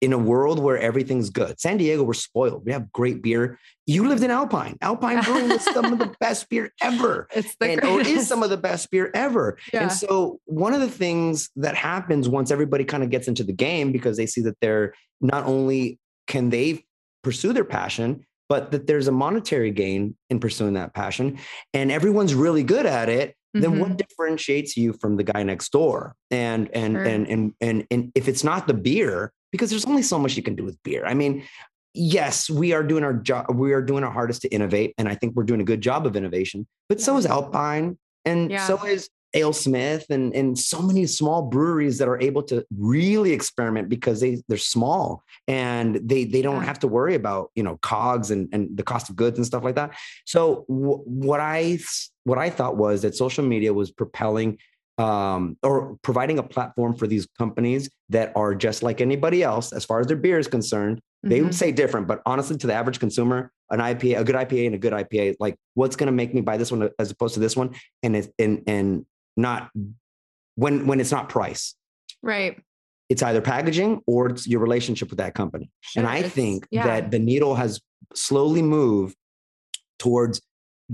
in a world where everything's good, San Diego, we're spoiled. We have great beer. You lived in Alpine. Alpine Brewing is some of the best beer ever. It's the and, or is some of the best beer ever. Yeah. And so one of the things that happens once everybody kind of gets into the game because they see that they're not only can they pursue their passion, but that there's a monetary gain in pursuing that passion and everyone's really good at it then Mhm. what differentiates you from the guy next door and and Sure. and and and and if it's not the beer because there's only so much you can do with beer i mean yes we are doing our job we are doing our hardest to innovate and i think we're doing a good job of innovation but so is alpine and Yeah. so is AleSmith and, and so many small breweries that are able to really experiment because they they're small and they they don't have to worry about you know cogs and, and the cost of goods and stuff like that. So w- what I what I thought was that social media was propelling um, or providing a platform for these companies that are just like anybody else as far as their beer is concerned. They Mhm. would say different, but honestly, to the average consumer, an IPA, a good IPA, and a good IPA, like what's going to make me buy this one as opposed to this one, and it, and and not when when it's not price, right. it's either packaging or it's your relationship with that company. and I think yeah. that the needle has slowly moved towards: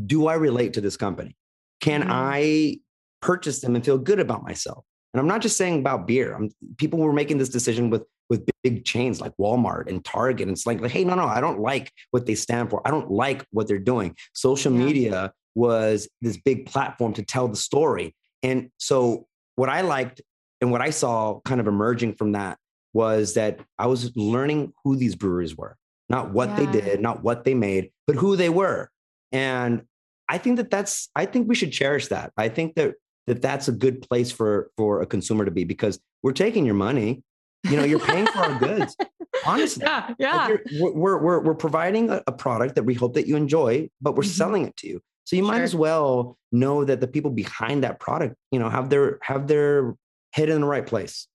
Do I relate to this company? Can Mhm. I purchase them and feel good about myself? And I'm not just saying about beer. I'm, people were making this decision with with big chains like Walmart and Target. And it's like, hey, no, no, I don't like what they stand for. I don't like what they're doing. Social Yeah. media was this big platform to tell the story. And so what I liked and what I saw kind of emerging from that was that I was learning who these breweries were, not what they did, not what they made, but who they were. And I think that that's I think we should cherish that. I think that that that's a good place for for a consumer to be because we're taking your money. You know, you're paying for our goods. Honestly. Yeah. Like Yeah. you're- we're, we're, we're providing a, a product that we hope that you enjoy, but we're Mhm. selling it to you. So you might Sure. as well know that the people behind that product, you know, have their have their head in the right place.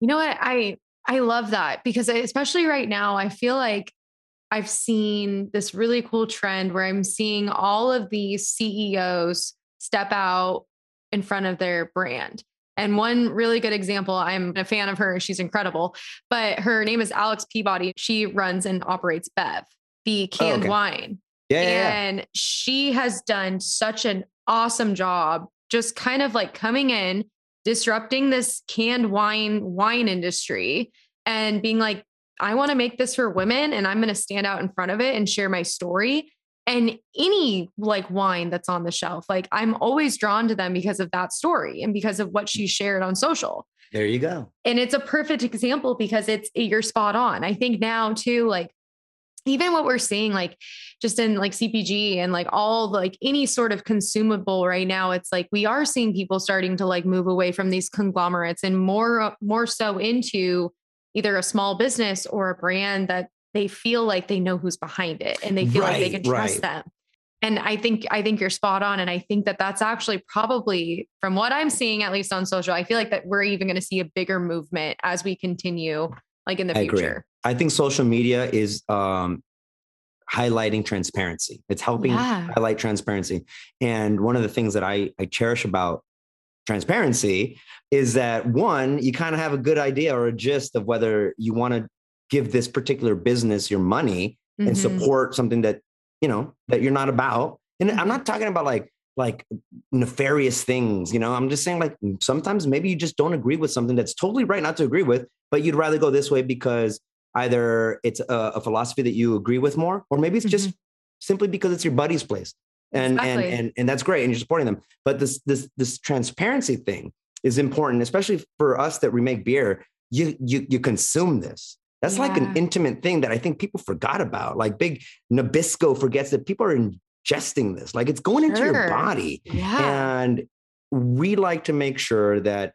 You know what? I I love that because especially right now, I feel like I've seen this really cool trend where I'm seeing all of these CEOs step out in front of their brand. And one really good example, I'm a fan of her. She's incredible, but her name is Alex Peabody. She runs and operates Bev, the oh, canned okay. wine. Yeah. And she has done such an awesome job, just kind of like coming in, disrupting this canned wine wine industry and being like, I want to make this for women and I'm going to stand out in front of it and share my story. And any like wine that's on the shelf, like I'm always drawn to them because of that story and because of what she shared on social There you go. and it's a perfect example because it's you're spot on i think now too like even what we're seeing like just in like cpg and like all like any sort of consumable right now it's like we are seeing people starting to like move away from these conglomerates and more more so into either a small business or a brand that they feel like they know who's behind it and they feel like they can trust right. them and i think i think you're spot on and i think that that's actually probably from what i'm seeing at least on social i feel like that we're even going to see a bigger movement as we continue like in the I agree. future I think social media is um, highlighting transparency. It's helping Yeah. highlight transparency. And one of the things that I, I cherish about transparency is that one, you kind of have a good idea or a gist of whether you want to give this particular business your money and Mhm. support something that you know that you're not about. And I'm not talking about like like nefarious things, you know. I'm just saying like sometimes maybe you just don't agree with something that's totally right not to agree with, but you'd rather go this way because either it's a, a philosophy that you agree with more, or maybe it's just mm-hmm. simply because it's your buddy's place. And Exactly. and and and that's great, and you're supporting them. But this this this transparency thing is important, especially for us that we make beer. You you you consume this. That's like an intimate thing that I think people forgot about. Like Big Nabisco forgets that people are ingesting this. Like it's going into your body. yeah And we like to make sure that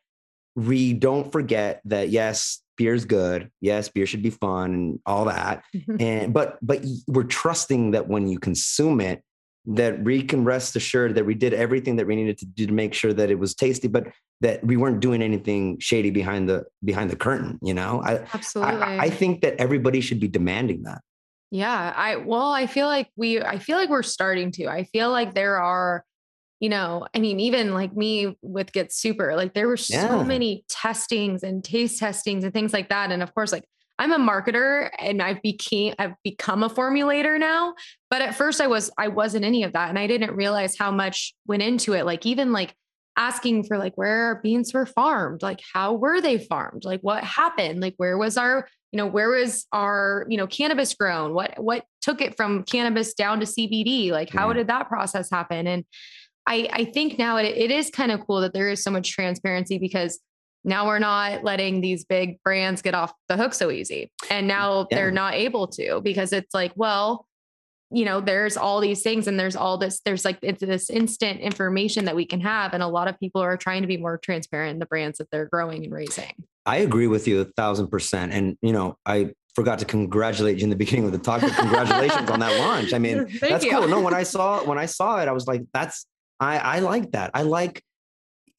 we don't forget that yes, beer's good. Yes, beer should be fun and all that. Mhm. And but but we're trusting that when you consume it, that we can rest assured that we did everything that we needed to do to make sure that it was tasty, but that we weren't doing anything shady behind the behind the curtain. You know, I absolutely I, I think that everybody should be demanding that. Yeah, I well, I feel like we I feel like we're starting to. I feel like there are you know, I mean, even like me with Get Super, like there were so Yeah. many testings and taste testings and things like that. And of course, like I'm a marketer and I've became I've become a formulator now. But at first I was I wasn't any of that. And I didn't realize how much went into it. Like even like asking for like where our beans were farmed, like how were they farmed? Like what happened? Like where was our, you know, where was our, you know, cannabis grown? What what took it from cannabis down to CBD? Like how Yeah. did that process happen? And I, I think now it, it is kind of cool that there is so much transparency because now we're not letting these big brands get off the hook so easy. And now Yeah. they're not able to because it's like, well, you know, there's all these things and there's all this, there's like it's this instant information that we can have. And a lot of people are trying to be more transparent in the brands that they're growing and raising. I agree with you a thousand percent. And you know, I forgot to congratulate you in the beginning of the talk, but congratulations on that launch. I mean, Thank that's you. cool. No, when I saw when I saw it, I was like, that's I I like that. I like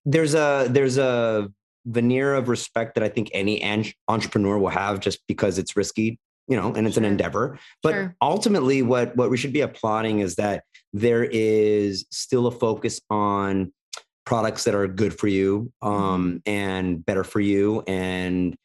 there's a there's a veneer of respect that I think any an- entrepreneur will have just because it's risky, you know, and it's an endeavor. But Sure. ultimately what what we should be applauding is that there is still a focus on products that are good for you um and better for you and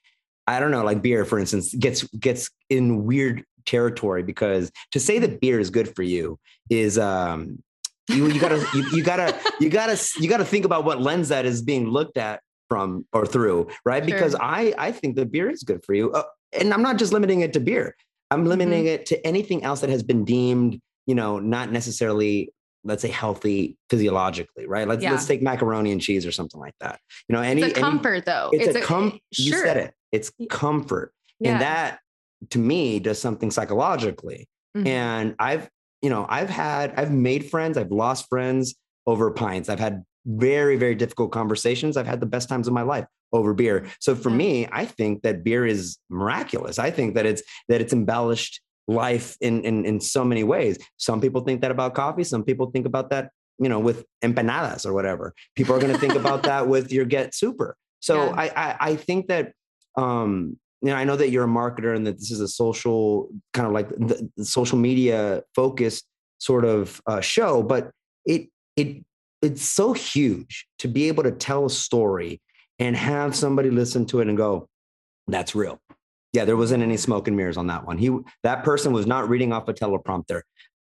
I don't know, like beer, for instance, gets gets in weird territory because to say that beer is good for you is um you, you gotta you, you gotta you gotta you gotta think about what lens that is being looked at from or through, right? Because I I think that beer is good for you, uh, and I'm not just limiting it to beer. I'm limiting it to anything else that has been deemed, you know, not necessarily let's say healthy physiologically, right? Let's Yeah. let's take macaroni and cheese or something like that. You know, any it's a any- comfort though. it's, a com you sure. said it it's comfort Yeah. and that to me does something psychologically Mhm. and i've you know i've had i've made friends i've lost friends over pints. I've had very very difficult conversations. I've had the best times of my life over beer. So for me i think that beer is miraculous. I think that it's that it's embellished life in in in so many ways. Some people think that about coffee. Some people think about that you know with empanadas or whatever. People are going to think about that with your get super. So Yeah. I, I I think that um you know I know that you're a marketer and that this is a social kind of like the, the social media focused sort of uh, show, but it it it's so huge to be able to tell a story and have somebody listen to it and go, "That's real." Yeah, there wasn't any smoke and mirrors on that one. He that person was not reading off a teleprompter.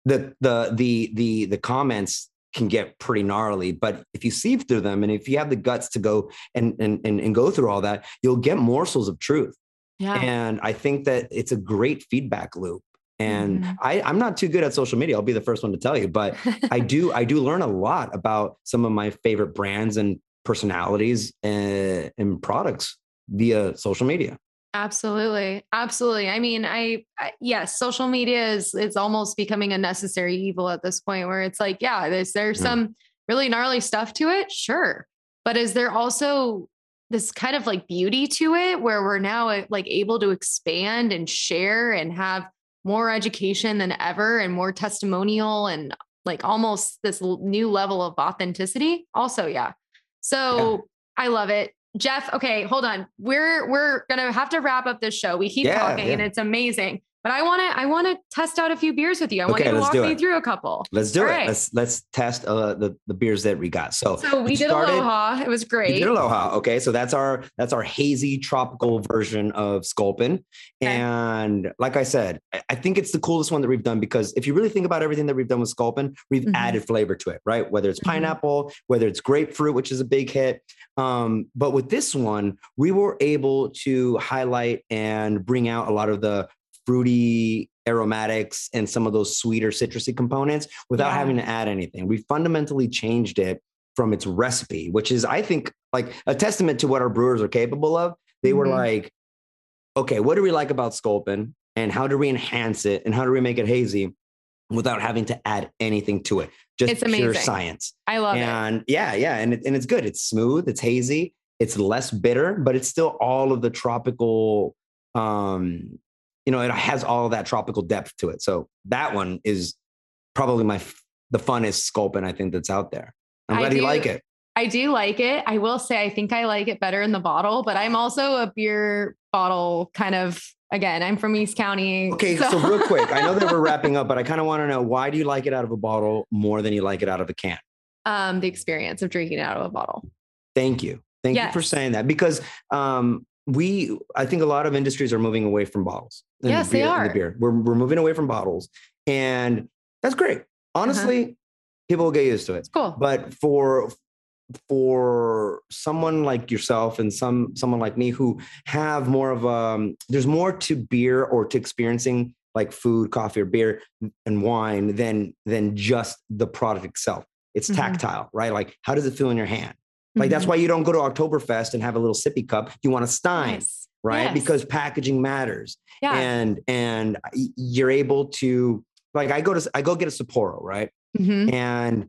The the the the the comments can get pretty gnarly, but if you sieve through them and if you have the guts to go and and and, and go through all that, you'll get morsels of truth. Yeah. And I think that it's a great feedback loop. And Mhm. I, I'm not too good at social media. I'll be the first one to tell you, but I do I do learn a lot about some of my favorite brands and personalities and, and products via social media. Absolutely. Absolutely. I mean, I, I yes, social media is it's almost becoming a necessary evil at this point where it's like, yeah, there's there's Yeah. some really gnarly stuff to it, sure. But is there also this kind of like beauty to it where we're now uh, like able to expand and share and have more education than ever and more testimonial and like almost this new level of authenticity? Also, yeah. So I love it. Jeff, okay, hold on. We're we're gonna have to wrap up this show. We keep Yeah, talking and it's amazing. But I wanna I wanna test out a few beers with you. I want Okay, you to walk me through a couple. Let's do All it. right. Let's let's test uh, the the beers that we got. So, So we did started- Aloha. It was great. We did Aloha. Okay, so that's our that's our hazy tropical version of Sculpin. Okay. And like I said, I- I think it's the coolest one that we've done because if you really think about everything that we've done with Sculpin, we've Mhm. added flavor to it, right? Whether it's Mhm. pineapple, whether it's grapefruit, which is a big hit. Um, but with this one, we were able to highlight and bring out a lot of the fruity aromatics and some of those sweeter citrusy components without Yeah. having to add anything. We fundamentally changed it from its recipe, which is, I think, like a testament to what our brewers are capable of. They were Mhm. like, okay, what do we like about Sculpin and how do we enhance it and how do we make it hazy without having to add anything to it? Just It's pure amazing. science. I love it. And yeah, yeah. And, it, and it's good. It's smooth, it's hazy, it's less bitter, but it's still all of the tropical, um, you know, it has all of that tropical depth to it. So that one is probably my the funnest Sculpin I think that's out there. I'm glad you like it. I do like it. I will say I think I like it better in the bottle, but I'm also a beer bottle kind of again, I'm from East County. Okay, so, so real quick, I know that we're wrapping up, but I kind of want to know why do you like it out of a bottle more than you like it out of a can? Um, the experience of drinking it out of a bottle. Thank you. Thank yes. you for saying that because um, we, I think a lot of industries are moving away from bottles. Yes, the beer, they are. The beer. We're, we're moving away from bottles, and that's great. Uh-huh. Honestly, uh-huh. people will get used to it. It's cool. But for for someone like yourself and some someone like me who have more of um there's more to beer or to experiencing like food coffee or beer and wine than than just the product itself it's mm-hmm. tactile right like how does it feel in your hand like mm-hmm. that's why you don't go to oktoberfest and have a little sippy cup you want a stein. Right yes. because packaging matters yeah. and and you're able to like i go to i go get a sapporo right mm-hmm. and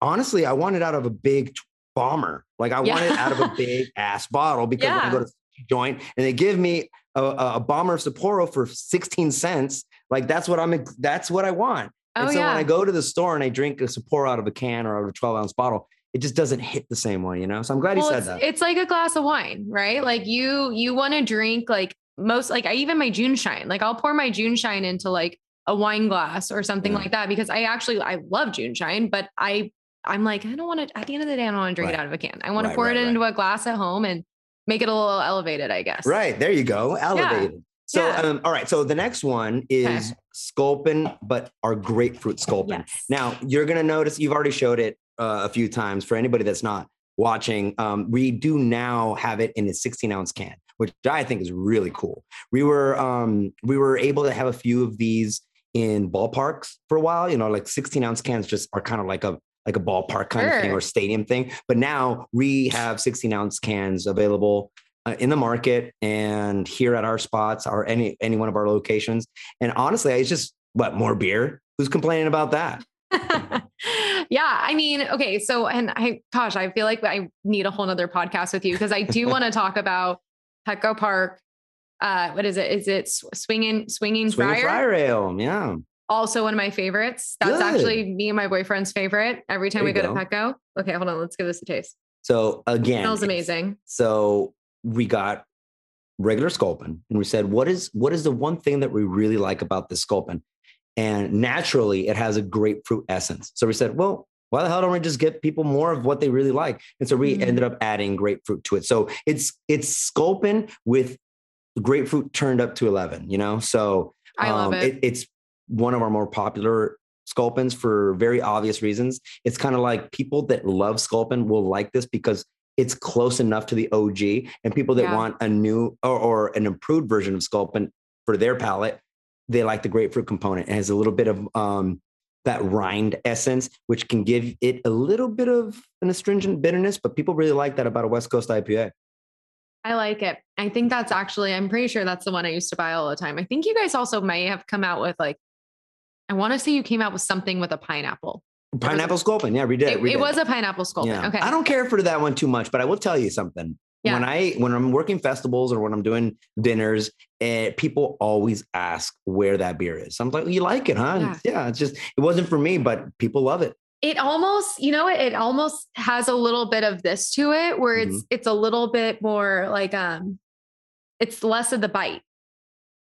honestly i want it out of a big bomber. Like I yeah. want it out of a big ass bottle because yeah. when I go to joint and they give me a, a, bomber of Sapporo for 16 cents, like that's what I'm, that's what I want. Oh, and so yeah. when I go to the store and I drink a Sapporo out of a can or out of a 12 ounce bottle, it just doesn't hit the same way, you know? So I'm glad well, he said it's, that. It's like a glass of wine, right? Like you, you want to drink like most, like I even my JuneShine, like I'll pour my JuneShine into like a wine glass or something yeah. like that because I actually, I love JuneShine, but I I'm like, I don't want to, at the end of the day, I don't want to drink right. it out of a can. I want right, to pour right, it into a glass at home and make it a little elevated, I guess. Right. There you go. Elevated. Yeah. So, yeah. Um, all right. So the next one is okay. Sculpin, but our grapefruit Sculpin. Yes. Now you're going to notice you've already showed it uh, a few times for anybody that's not watching. Um, we do now have it in a 16 ounce can, which I think is really cool. We were, um, we were able to have a few of these in ballparks for a while, you know, like 16 ounce cans just are kind of like a like a ballpark kind sure. of thing or stadium thing. But now we have 16 ounce cans available uh, in the market and here at our spots or any any one of our locations. And honestly, it's just what more beer. Who's complaining about that? yeah, I mean, okay, so and I, gosh, I feel like I need a whole nother podcast with you because I do want to talk about Petco Park. Uh, what is it? Is it swinging, swinging, swinging Friar? Friar Ale? Yeah also one of my favorites. That's Good. actually me and my boyfriend's favorite. Every time we go, go, to Petco. Okay, hold on. Let's give this a taste. So again, it smells amazing. So we got regular Sculpin, and we said, "What is what is the one thing that we really like about this Sculpin?" And naturally, it has a grapefruit essence. So we said, "Well, why the hell don't we just get people more of what they really like?" And so we mm-hmm. ended up adding grapefruit to it. So it's it's Sculpin with grapefruit turned up to eleven. You know, so I love um, it. it. It's one of our more popular sculpins for very obvious reasons. It's kind of like people that love sculpin will like this because it's close enough to the OG, and people that yeah. want a new or, or, an improved version of sculpin for their palate, they like the grapefruit component. It has a little bit of um, that rind essence, which can give it a little bit of an astringent bitterness, but people really like that about a West Coast IPA. I like it. I think that's actually, I'm pretty sure that's the one I used to buy all the time. I think you guys also may have come out with like I want to say you came out with something with a pineapple. Pineapple sculpin. Yeah, we did. It, we did. it was a pineapple sculpin. Yeah. Okay. I don't care for that one too much, but I will tell you something. Yeah. When I when I'm working festivals or when I'm doing dinners, eh, people always ask where that beer is. I'm like, you like it, huh? Yeah. yeah, it's just it wasn't for me, but people love it. It almost, you know, it almost has a little bit of this to it, where it's mm-hmm. it's a little bit more like um, it's less of the bite.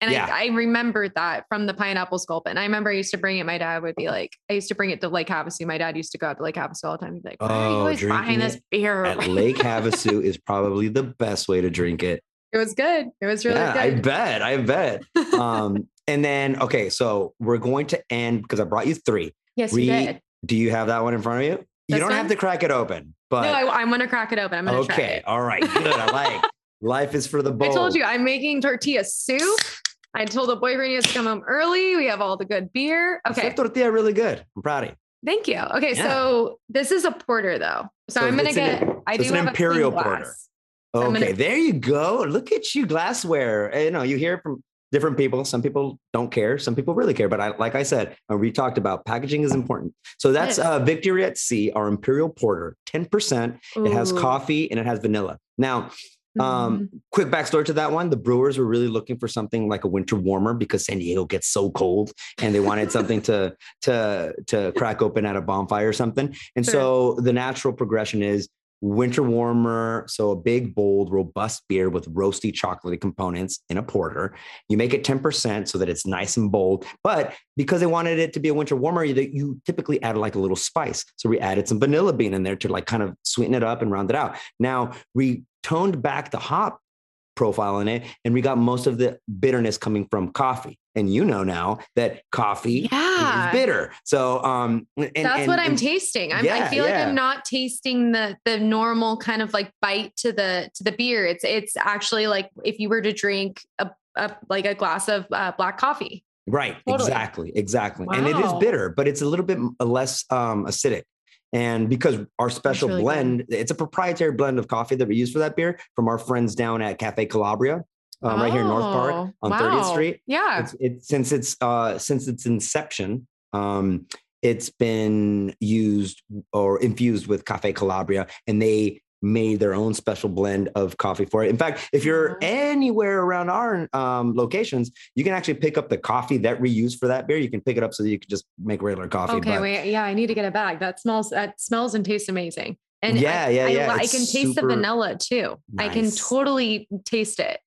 And yeah. I, I remembered that from the pineapple sculpin. I remember I used to bring it. My dad would be like, I used to bring it to Lake Havasu. My dad used to go out to Lake Havasu all the time. He'd be like, Why are you oh, always buying this beer? At Lake Havasu is probably the best way to drink it. It was good. It was really yeah, good. I bet. I bet. um, and then, okay, so we're going to end because I brought you three. Yes, we, you did. Do you have that one in front of you? This you don't one? have to crack it open, but no, I, am going to crack it open. I'm going to okay. All right. Good. I like. Life is for the bold. I told you I'm making tortilla soup. I told the boyfriend he has to come home early. We have all the good beer. Okay. tortilla really good. I'm proud of you. Thank you. Okay. Yeah. So this is a porter though. So, so I'm going to get, an, I do an imperial porter. So okay. Gonna, there you go. Look at you glassware. You know, you hear from different people. Some people don't care. Some people really care. But I, like I said, uh, we talked about packaging is important. So that's uh, Victory at Sea, our Imperial Porter, 10%. Ooh. It has coffee and it has vanilla. Now, um, mm-hmm. quick backstory to that one: the Brewers were really looking for something like a winter warmer because San Diego gets so cold, and they wanted something to to to crack open at a bonfire or something. And sure. so the natural progression is winter warmer. So a big, bold, robust beer with roasty chocolatey components in a porter. You make it 10% so that it's nice and bold. But because they wanted it to be a winter warmer, you, you typically add like a little spice. So we added some vanilla bean in there to like kind of sweeten it up and round it out. Now we toned back the hop profile in it and we got most of the bitterness coming from coffee. And you know now that coffee yeah. is bitter. So um and, that's and, what i'm tasting. I'm, yeah, i feel yeah. like i'm not tasting the the normal kind of like bite to the to the beer. It's it's actually like if you were to drink a, a like a glass of uh, black coffee. Right. Totally. exactly. Exactly. Wow. and it is bitter but it's a little bit less um acidic and because our special really blend, good. it's a proprietary blend of coffee that we use for that beer from our friends down at Cafe Calabria. Um, oh, right here in North Park oh, on wow. 30th Street. Yeah. It's, it, since it's uh, since its inception, um, it's been used or infused with Cafe Calabria, and they made their own special blend of coffee for it. In fact, if you're anywhere around our um, locations, you can actually pick up the coffee that we use for that beer. You can pick it up so that you can just make regular coffee. Okay, but, wait, yeah, I need to get a bag. That smells that smells and tastes amazing. And yeah, I, yeah, yeah. I, I can taste the vanilla too. Nice. I can totally taste it.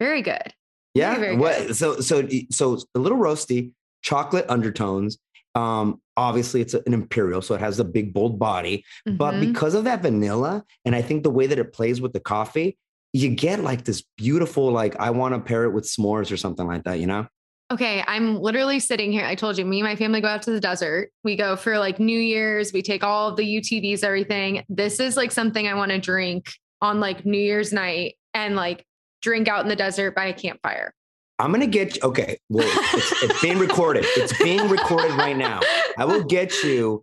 Very good. Yeah. Very, very what? Good. So so so a little roasty, chocolate undertones, um, obviously, it's an imperial, so it has a big, bold body. Mm-hmm. But because of that vanilla, and I think the way that it plays with the coffee, you get like this beautiful, like I want to pair it with s'mores or something like that, you know? Okay, I'm literally sitting here. I told you, me and my family go out to the desert. We go for like New Year's. We take all of the UTVs, everything. This is like something I want to drink on like New Year's night and like drink out in the desert by a campfire. I'm gonna get you. Okay, well, it's, it's being recorded. It's being recorded right now. I will get you.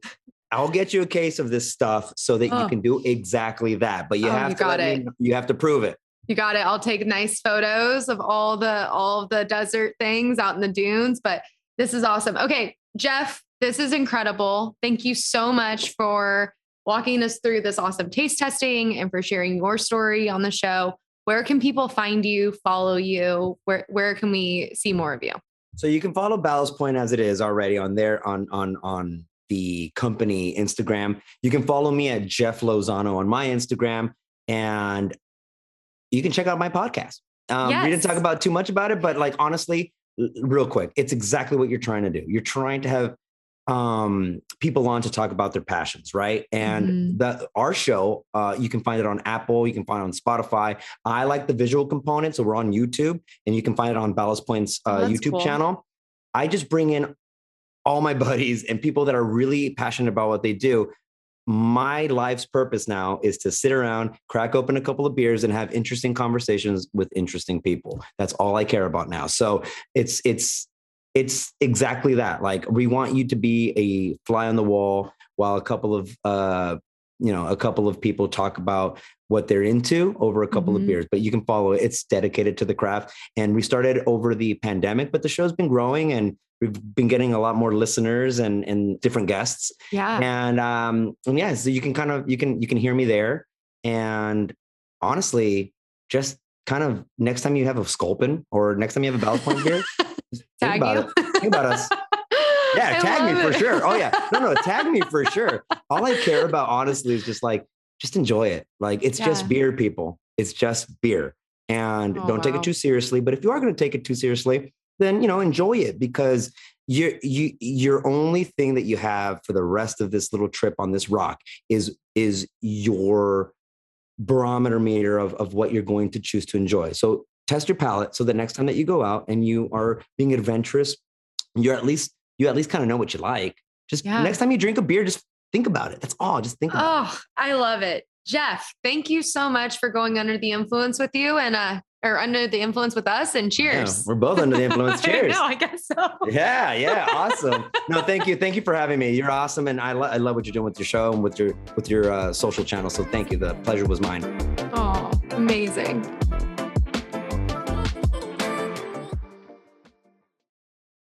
I'll get you a case of this stuff so that oh. you can do exactly that. But you oh, have you to got it. Me, you have to prove it. You got it. I'll take nice photos of all the all of the desert things out in the dunes. But this is awesome. Okay, Jeff, this is incredible. Thank you so much for walking us through this awesome taste testing and for sharing your story on the show where can people find you, follow you? Where where can we see more of you? So you can follow Ballast Point as it is already on there on on on the company Instagram. You can follow me at Jeff Lozano on my Instagram, and you can check out my podcast. Um, yes. We didn't talk about too much about it, but like honestly, real quick, it's exactly what you're trying to do. You're trying to have um, people on to talk about their passions, right? And mm-hmm. the our show, uh, you can find it on Apple, you can find it on Spotify. I like the visual component, so we're on YouTube, and you can find it on Ballast Point's uh, oh, YouTube cool. channel. I just bring in all my buddies and people that are really passionate about what they do. My life's purpose now is to sit around, crack open a couple of beers, and have interesting conversations with interesting people. That's all I care about now. So it's it's it's exactly that. Like we want you to be a fly on the wall while a couple of uh you know a couple of people talk about what they're into over a couple mm-hmm. of beers but you can follow it it's dedicated to the craft and we started over the pandemic but the show's been growing and we've been getting a lot more listeners and and different guests yeah and um and yeah so you can kind of you can you can hear me there and honestly just kind of next time you have a sculpin or next time you have a ballast point beer Think about you. it. Think about us. Yeah, I tag me it. for sure. Oh yeah. No, no, tag me for sure. All I care about honestly is just like just enjoy it. Like it's yeah. just beer, people. It's just beer. And oh, don't wow. take it too seriously. But if you are going to take it too seriously, then you know, enjoy it because you you your only thing that you have for the rest of this little trip on this rock is is your barometer meter of, of what you're going to choose to enjoy. So test your palate so the next time that you go out and you are being adventurous, you're at least you at least kind of know what you like. Just yeah. next time you drink a beer, just think about it. That's all. Just think about it. oh. I love it. Jeff, thank you so much for going under the influence with you and uh or under the influence with us and cheers. Yeah, we're both under the influence. Cheers. no, I guess so. yeah, yeah, awesome. No, thank you. Thank you for having me. You're awesome and I, lo- I love what you're doing with your show and with your with your uh, social channel. So thank you. The pleasure was mine. Oh, amazing.